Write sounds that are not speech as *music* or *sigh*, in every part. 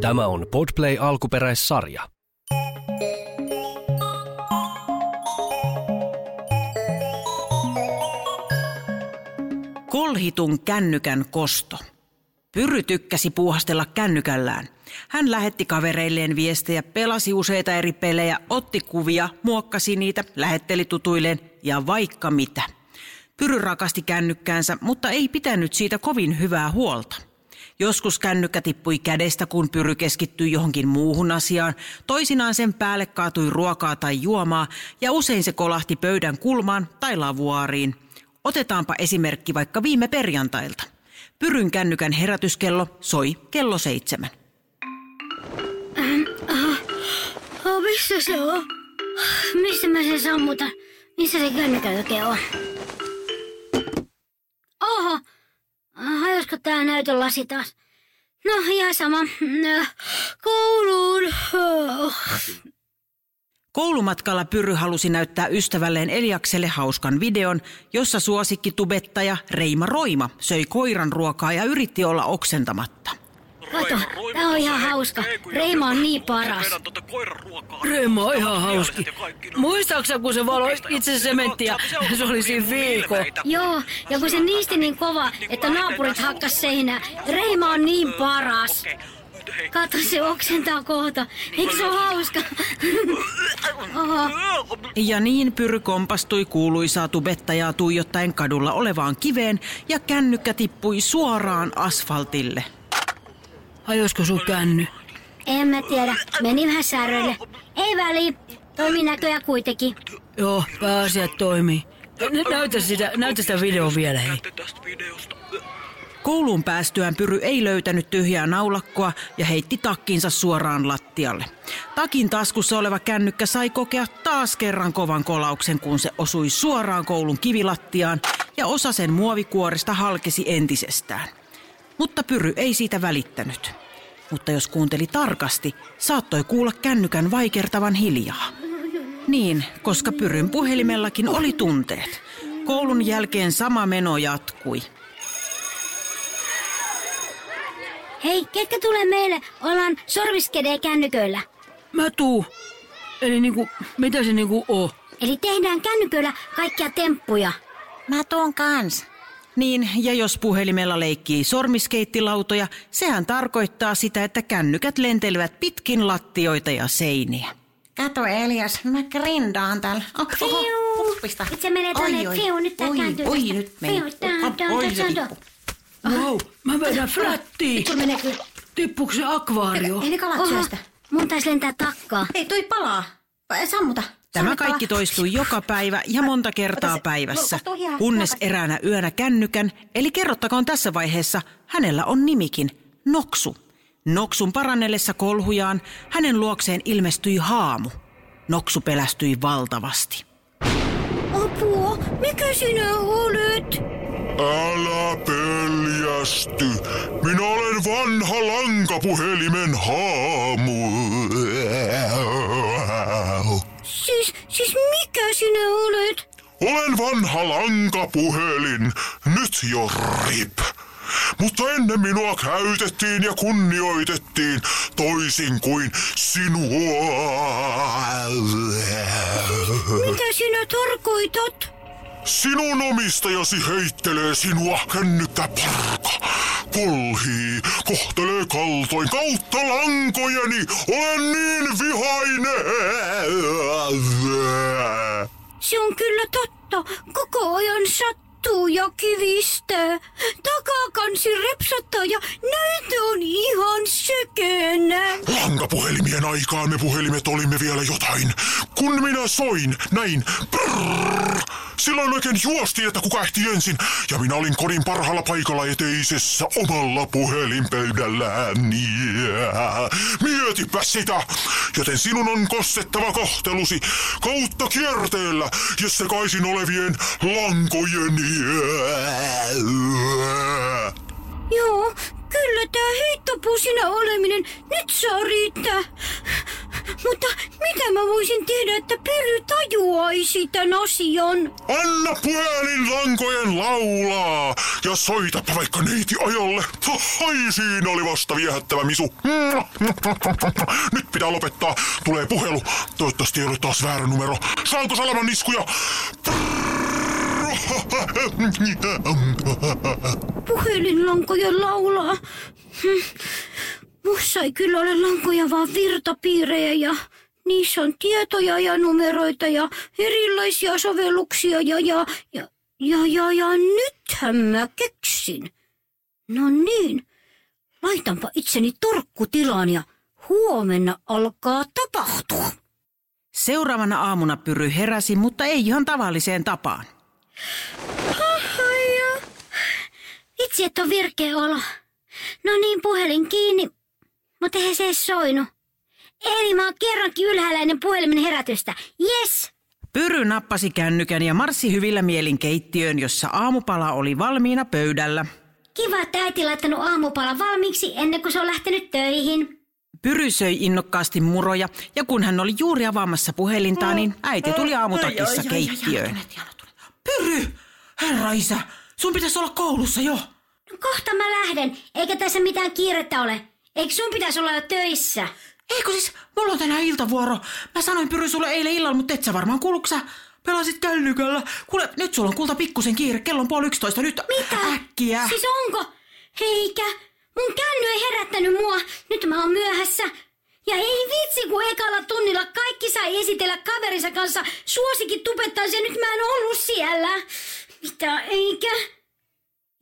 Tämä on Podplay alkuperäissarja. Kolhitun kännykän kosto. Pyry tykkäsi puuhastella kännykällään. Hän lähetti kavereilleen viestejä, pelasi useita eri pelejä, otti kuvia, muokkasi niitä, lähetteli tutuilleen ja vaikka mitä. Pyry rakasti kännykkäänsä, mutta ei pitänyt siitä kovin hyvää huolta. Joskus kännykkä tippui kädestä, kun Pyry keskittyi johonkin muuhun asiaan. Toisinaan sen päälle kaatui ruokaa tai juomaa ja usein se kolahti pöydän kulmaan tai lavuaariin. Otetaanpa esimerkki vaikka viime perjantailta. Pyryn kännykän herätyskello soi kello seitsemän. Oh, missä se on? Missä mä sen sammutan? Missä se kännykkä oikein on? Oho, hajosko tää näytön lasi taas? No, ihan sama. Kouluun. Koulumatkalla Pyry halusi näyttää ystävälleen Eliakselle hauskan videon, jossa suosikki tubettaja Reima Roima söi koiran ruokaa ja yritti olla oksentamatta. Kato, tää on ihan hauska. Reima on niin paras. Reima on ihan hauski. Muistaaksä, kun se valoi itse sementtiä, se oli siinä viikko. Joo, ja kun se niisti niin kova, että naapurit hakkas seinää. Reima on niin paras. Kato, se oksentaa kohta. Eikö se ole hauska? Oho. Ja niin Pyry kompastui kuuluisaa tubettajaa tuijottaen kadulla olevaan kiveen ja kännykkä tippui suoraan asfaltille. Hajosko sun känny? En mä tiedä. Meni vähän säröille. Ei väli. Toimi näköjä kuitenkin. Joo, pääasiat toimii. Nyt näytä sitä, näytä sitä videoa vielä, hei. Kouluun päästyään Pyry ei löytänyt tyhjää naulakkoa ja heitti takkinsa suoraan lattialle. Takin taskussa oleva kännykkä sai kokea taas kerran kovan kolauksen, kun se osui suoraan koulun kivilattiaan ja osa sen muovikuoresta halkesi entisestään. Mutta Pyry ei siitä välittänyt. Mutta jos kuunteli tarkasti, saattoi kuulla kännykän vaikertavan hiljaa. Niin, koska Pyryn puhelimellakin oli tunteet. Koulun jälkeen sama meno jatkui. Hei, ketkä tulee meille? Ollaan sormiskedejä kännyköillä. Mä tuu. Eli niinku, mitä se niinku oo? Eli tehdään kännyköillä kaikkia temppuja. Mä tuon kans. Niin, ja jos puhelimella leikkii sormiskeittilautoja, sehän tarkoittaa sitä, että kännykät lentelevät pitkin lattioita ja seiniä. Kato Elias, mä grindaan täällä. Oh, oho. Nyt se menee tonne. Oi, Fiu, nyt tää oi, kääntyy oi, nyt meni. Fiu, tää, tää, oi, tää, se tää. tippu. Wow, mä vedän flättiin. Sulla menee kyllä. Tippuuko se akvaario? Ei ne kalat syö sitä. mun taisi lentää takkaa. Ei, toi palaa. Sammuta. Tämä kaikki toistui joka päivä ja monta kertaa päivässä, kunnes eräänä yönä kännykän, eli kerrottakoon tässä vaiheessa, hänellä on nimikin, Noksu. Noksun parannellessa kolhujaan hänen luokseen ilmestyi haamu. Noksu pelästyi valtavasti. Apua, mikä sinä olet? Älä peljästy. Minä olen vanha lankapuhelimen haamu. Sinä olet? Olen vanha lankapuhelin. Nyt jo rip. Mutta ennen minua käytettiin ja kunnioitettiin toisin kuin sinua. Mitä sinä tarkoitat? Sinun omistajasi heittelee sinua kännykkä parka. Kolhii, kohtelee kaltoin kautta lankojeni. Olen niin vihainen. Se on kyllä totta. Koko ajan sattuu ja kivistää. Takakansi repsottaa ja nyt on ihan sökönä. Lankapuhelimien aikaan me puhelimet olimme vielä jotain. Kun minä soin, näin. Brrr, silloin oikein juosti, että kuka ehti ensin. Ja minä olin kodin parhaalla paikalla eteisessä omalla puhelinpöydälläni. Mietipä sitä. Joten sinun on kostettava kohtelusi kautta kierteellä ja sekaisin olevien lankojeni. Joo, kyllä tää heittopusina oleminen nyt saa riittää. Mutta mitä mä voisin tehdä, että Pyry tajuaisi tämän asian? Anna puhelinlankojen laulaa ja soitapa vaikka neiti ajalle. Ai siinä oli vasta viehättävä misu. Nyt pitää lopettaa. Tulee puhelu. Toivottavasti ei ole taas väärä numero. Saanko salaman iskuja? *laughs* Puhelinlankojen laulaa. Mussa ei kyllä ole lankoja, vaan virtapiirejä ja niissä on tietoja ja numeroita ja erilaisia sovelluksia ja ja ja ja ja, ja nythän mä keksin. No niin, laitanpa itseni torkkutilaan ja huomenna alkaa tapahtua. Seuraavana aamuna Pyry heräsi, mutta ei ihan tavalliseen tapaan. Aija. Vitsi, että on virkeä olo. No niin, puhelin kiinni, mutta eihän se edes soinut. Eli mä oon kerrankin ylhäällä ennen puhelimen herätystä. Yes! Pyry nappasi kännykän ja marssi hyvillä mielin keittiöön, jossa aamupala oli valmiina pöydällä. Kiva, että äiti laittanut aamupalan valmiiksi ennen kuin se on lähtenyt töihin. Pyry söi innokkaasti muroja ja kun hän oli juuri avaamassa puhelintaan, niin äiti tuli aamutakissa keittiöön. Pyry! Herra isä, sun pitäisi olla koulussa jo. No kohta mä lähden, eikä tässä mitään kiirettä ole. Eikö sun pitäisi olla jo töissä? Eikö siis, mulla on tänään iltavuoro. Mä sanoin Pyry sulle eilen illalla, mutta et sä varmaan kuulluko sä? Pelasit kännykällä. Kuule, nyt sulla on kulta pikkusen kiire. Kello on puoli yksitoista. Nyt Mitä? äkkiä. Siis onko? Heikä, mun känny ei herättänyt mua. Nyt mä oon myöhässä. Ja ei vitsi, kun ekalla tunnilla kaikki sai esitellä kaverinsa kanssa suosikin tupettaisi ja nyt mä en ollut siellä. Mitä, eikä?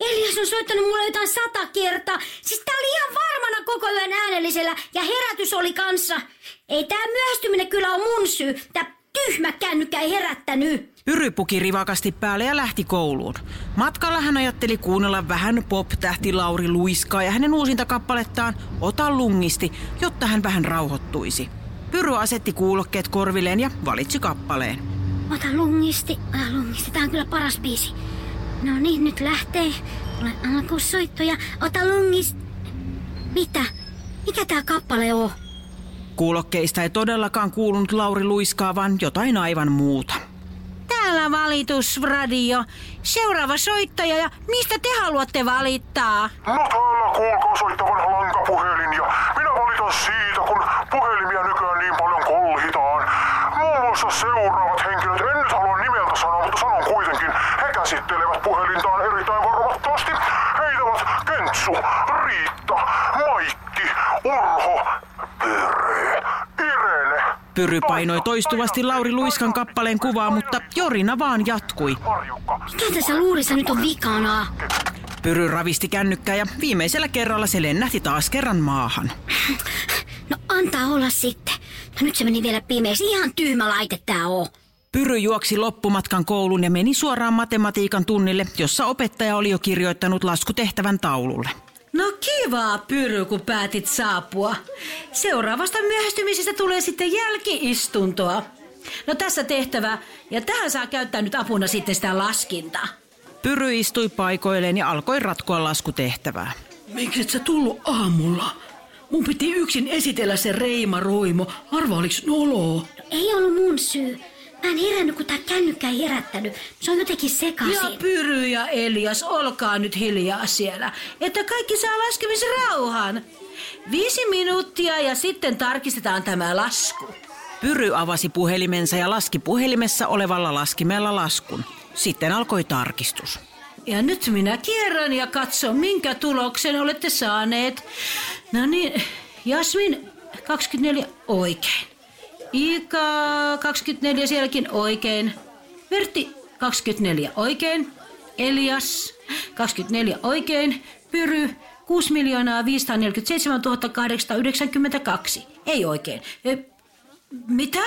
Elias on soittanut mulle jotain sata kertaa. Siis tää oli ihan varmana koko yön äänellisellä ja herätys oli kanssa. Ei tää myöhästyminen kyllä ole mun syy. Tää tyhmä kännykkä ei herättänyt. Pyry puki rivakasti päälle ja lähti kouluun. Matkalla hän ajatteli kuunnella vähän pop-tähti Lauri Luiskaa ja hänen uusinta kappalettaan Ota lungisti, jotta hän vähän rauhoittuisi. Pyry asetti kuulokkeet korvilleen ja valitsi kappaleen. Ota lungisti, ota lungisti. Tää on kyllä paras biisi. No niin, nyt lähtee. Tulee alkusoitto ja ota lungisti. Mitä? Mikä tää kappale on? Kuulokkeista ei todellakaan kuulunut Lauri Luiskaa, vaan jotain aivan muuta. Täällä valitusradio. Seuraava soittaja ja mistä te haluatte valittaa? No täällä kuulkaa soittavan lankapuhelin ja minä valitan siitä, kun puhelimia nykyään niin paljon kolhitaan. Muun muassa seuraavat henkilöt, en nyt halua nimeltä sanoa, mutta sanon kuitenkin, he käsittelevät puhelintaan erittäin varovattavasti. Heitä ovat Kentsu, Pyry painoi toistuvasti Lauri Luiskan kappaleen kuvaa, mutta jorina vaan jatkui. Mikä tässä luurissa nyt on vikana? Pyry ravisti kännykkää ja viimeisellä kerralla se lennähti taas kerran maahan. No antaa olla sitten. No nyt se meni vielä pimeäksi. Ihan tyhmä laite tää on. Pyry juoksi loppumatkan kouluun ja meni suoraan matematiikan tunnille, jossa opettaja oli jo kirjoittanut laskutehtävän taululle. No kivaa, Pyry, kun päätit saapua. Seuraavasta myöhästymisestä tulee sitten jälkiistuntoa. No tässä tehtävä, ja tähän saa käyttää nyt apuna sitten sitä laskintaa. Pyry istui paikoilleen ja alkoi ratkoa laskutehtävää. Miksi et sä tullut aamulla? Mun piti yksin esitellä se Reima Roimo. Arva oliks noloa? No, ei ollut mun syy. Mä en herännyt, kun tää kännykkä ei herättänyt. Se on jotenkin Ja sekaisin. Pyry ja Elias, olkaa nyt hiljaa siellä, että kaikki saa laskemisrauhan. Viisi minuuttia ja sitten tarkistetaan tämä lasku. Pyry avasi puhelimensa ja laski puhelimessa olevalla laskimella laskun. Sitten alkoi tarkistus. Ja nyt minä kierrän ja katson, minkä tuloksen olette saaneet. No niin, Jasmin 24 oikein. Ika 24 sielläkin oikein. Vertti 24 oikein. Elias 24 oikein. Pyry 6 miljoonaa 547 892. Ei oikein. E, mitä?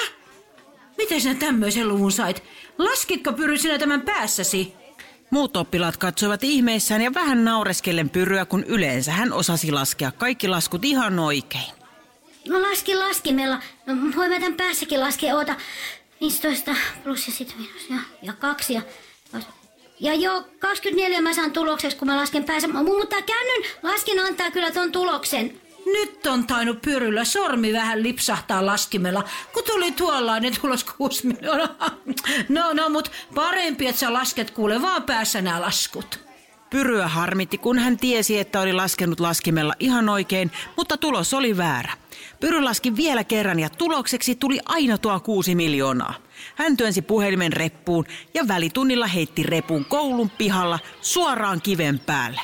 Miten sinä tämmöisen luvun sait? Laskitko Pyry sinä tämän päässäsi? Muut oppilaat katsoivat ihmeissään ja vähän naureskellen Pyryä, kun yleensä hän osasi laskea kaikki laskut ihan oikein. No laskin laskimella. No, voi mä tän päässäkin laskea. Oota. 15 plus ja sitten miinus ja, ja kaksi ja... Ja joo, 24 mä saan tulokseksi, kun mä lasken päässä. Mutta kännyn laskin antaa kyllä ton tuloksen. nyt on tainnut pyryllä sormi vähän lipsahtaa laskimella, kun tuli tuollainen tulos kuusi miljoonaa. No, no, mut parempi, että sä lasket kuule vaan päässä nämä laskut. Pyryä harmitti, kun hän tiesi, että oli laskenut laskimella ihan oikein, mutta tulos oli väärä. Pyry laski vielä kerran ja tulokseksi tuli aina tuo kuusi miljoonaa. Hän työnsi puhelimen reppuun ja välitunnilla heitti repun koulun pihalla suoraan kiven päälle.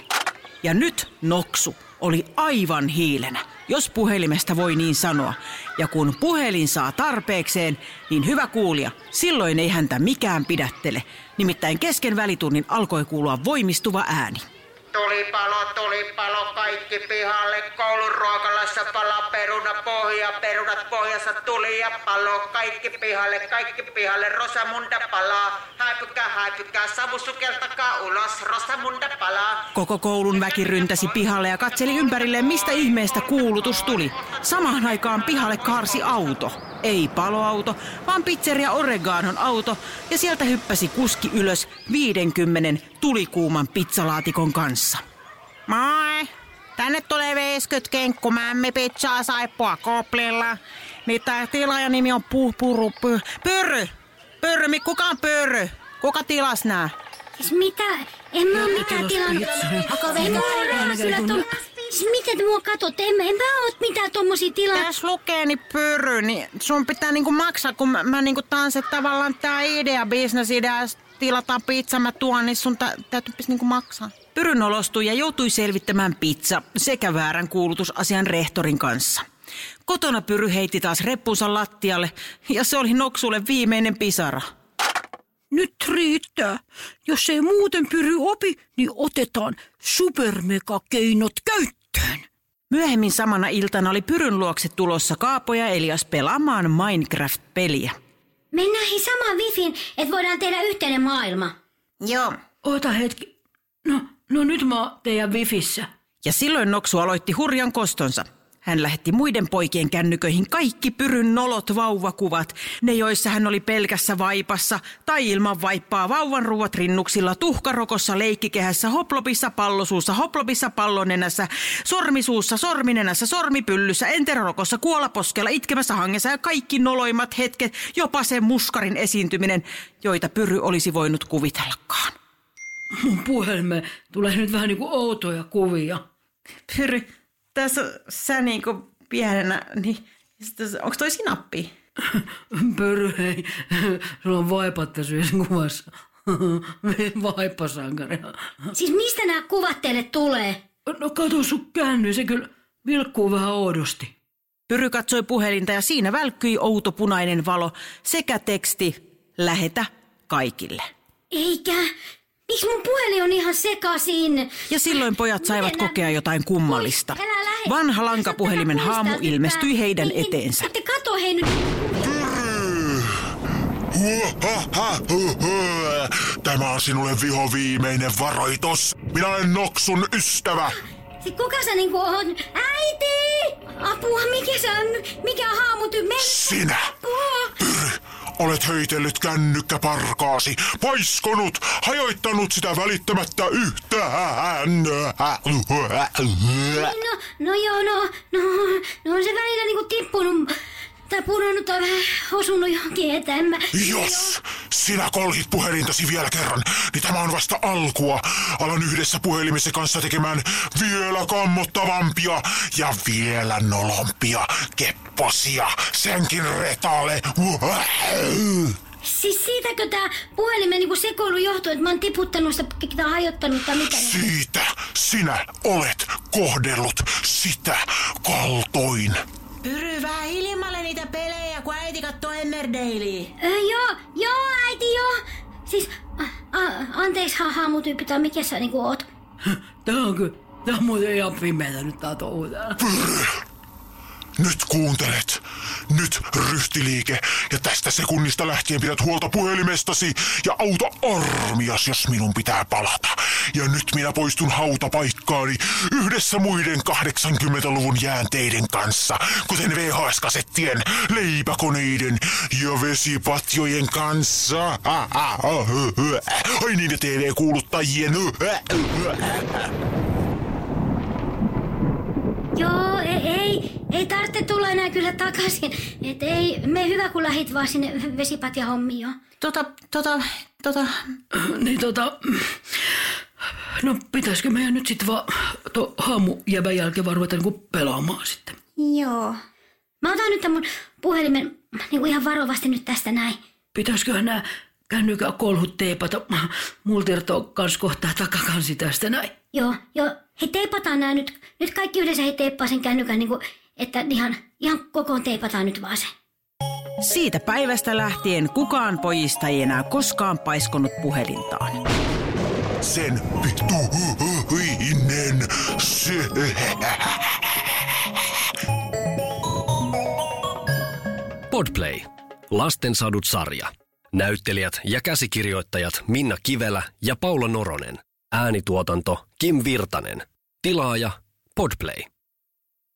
Ja nyt Noksu oli aivan hiilenä, jos puhelimesta voi niin sanoa. Ja kun puhelin saa tarpeekseen, niin hyvä kuulija, silloin ei häntä mikään pidättele. Nimittäin kesken välitunnin alkoi kuulua voimistuva ääni. Tulipalo, tulipalo, kaikki pihalle. Koulun ruokalassa palaa peruna pohja, perunat pohjassa tuli ja palo. Kaikki pihalle, kaikki pihalle. Rosamunda palaa. Häipykää, häipykää, savu sukeltakaa ulos. Rosamunda palaa. Koko koulun väki ryntäsi pihalle ja katseli ympärilleen, mistä ihmeestä kuulutus tuli. Samaan aikaan pihalle kaarsi auto. Ei paloauto, vaan pizzeria Oreganon auto, ja sieltä hyppäsi kuski ylös 50 tulikuuman pizzalaatikon kanssa. Moi! Tänne tulee 50 kenkkumämmi pizzaa saippua koplilla. Tää tilaajan nimi on Puhpuru... Py, pyrry! Pyrry, mi- kuka on Pyrry? Kuka tilas nää? Siis mitä? En mä oo mitään tilannut. Sillä tom... Siis mitä te mua katsotte? En mä, en mä oo mitään tommosia tilannut. Tässä lukee niin Pyrry, niin sun pitää niinku maksaa, kun mä, mä niinku että tavallaan tää idea, bisnesidea, tilataan pizza, mä tuon, niin sun tä, täytyy niinku maksaa. Pyry nolostui ja joutui selvittämään pizza sekä väärän kuulutusasian rehtorin kanssa. Kotona Pyry heitti taas reppunsa lattialle ja se oli Noksulle viimeinen pisara. Nyt riittää. Jos ei muuten pyry opi, niin otetaan supermegakeinot käyttöön. Myöhemmin samana iltana oli Pyryn luokse tulossa Kaapo ja Elias pelaamaan Minecraft-peliä. Mennään samaan wifiin, että voidaan tehdä yhteinen maailma. Joo. Ota hetki. No, no nyt mä oon teidän wifissä. Ja silloin Noksu aloitti hurjan kostonsa. Hän lähetti muiden poikien kännyköihin kaikki Pyryn nolot vauvakuvat, ne joissa hän oli pelkässä vaipassa tai ilman vaippaa vauvan ruuat rinnuksilla, tuhkarokossa, leikkikehässä, hoplopissa, pallosuussa, hoplopissa, pallonenässä, sormisuussa, sorminenässä, sormipyllyssä, enterokossa, kuolaposkella, itkemässä hangessa ja kaikki noloimmat hetket, jopa sen muskarin esiintyminen, joita Pyry olisi voinut kuvitellakaan. Mun puhelimeen tulee nyt vähän niinku outoja kuvia. Pyry, tässä sä niinku pienenä, niin onko toi sinappi? *laughs* Pöry, hei. Sulla on vaipat tässä yhdessä kuvassa. Vaippasankari. Siis mistä nämä kuvat teille tulee? No kato sun känny, se kyllä vilkkuu vähän oudosti. Pyry katsoi puhelinta ja siinä välkkyi outo punainen valo sekä teksti Lähetä kaikille. Eikä. Miksi mun puhelin on ihan sekasin? Ja silloin pojat saivat Miten kokea jotain kummallista. Vanha lankapuhelimen haamu ilmestyi heidän Ei, ei, eteensä. Ette kato hei nyt. Tämä on sinulle viho viimeinen varoitus. Minä olen Noksun ystävä. Siis kuka sä niinku on? Äiti! Apua, mikä sä on? Mikä on haamuty? Sinä. Olet heitellyt kännykkäparkaasi, paiskonut, hajoittanut sitä välittämättä yhtään. No, no joo, no, no, no on se välillä niinku tippunut tai pudonnut tai vähän osunut johonkin eteen. Mä... Jos sinä kolhit puhelintasi vielä kerran, niin tämä on vasta alkua. Alan yhdessä puhelimessa kanssa tekemään vielä kammottavampia ja vielä nolompia kepposia senkin retalle. Siis siitäkö tää puhelimen niinku sekoilu johtuu, että mä oon tiputtanut sitä tai hajottanut tai mitä? Siitä sinä olet kohdellut sitä kaltoin. Pyry vähän hiljemmalle niitä pelejä, kun äiti Emmerdalea. Öö, joo, joo äiti joo. Siis, a, a, anteeksi ha, haamutyyppi tai mikä sä niinku oot? *laughs* Tää on kyllä, tää on muuten ihan pimeätä nyt tää touhu täällä. Nyt kuuntelet. Nyt ryhtiliike. Ja tästä sekunnista lähtien pidät huolta puhelimestasi ja auta armias, jos minun pitää palata. Ja nyt minä poistun hautapaikkaani yhdessä muiden 80-luvun jäänteiden kanssa, kuten VHS-kasettien, leipäkoneiden ja vesipatjojen kanssa. Ai niin, ja TV-kuuluttajien. Joo, ei, ei ei tarvitse tulla enää kyllä takaisin. Et ei, me hyvä kun lähit vaan sinne vesipatja hommiin jo. Tota, tota, tota, Niin tota, no pitäisikö meidän nyt sitten vaan tuo haamu jäbän jälkeen vaan ruveta niinku pelaamaan sitten? Joo. Mä otan nyt tämän mun puhelimen niin kuin ihan varovasti nyt tästä näin. Pitäisiköhän nämä kännykän kolhut teipata? Irtoaa kans kohtaa takakansi tästä näin. Joo, joo. Hei teipataan nämä nyt. Nyt kaikki yhdessä hei teippaa sen kännykän, niin kuin, että ihan, ihan kokoon teipataan nyt vaan se. Siitä päivästä lähtien kukaan pojista ei enää koskaan paiskonut puhelintaan. Sen pituinen se... Podplay. Lastensadut sarja. Näyttelijät ja käsikirjoittajat Minna Kivelä ja Paula Noronen. Äänituotanto Kim Virtanen. Tilaaja Podplay.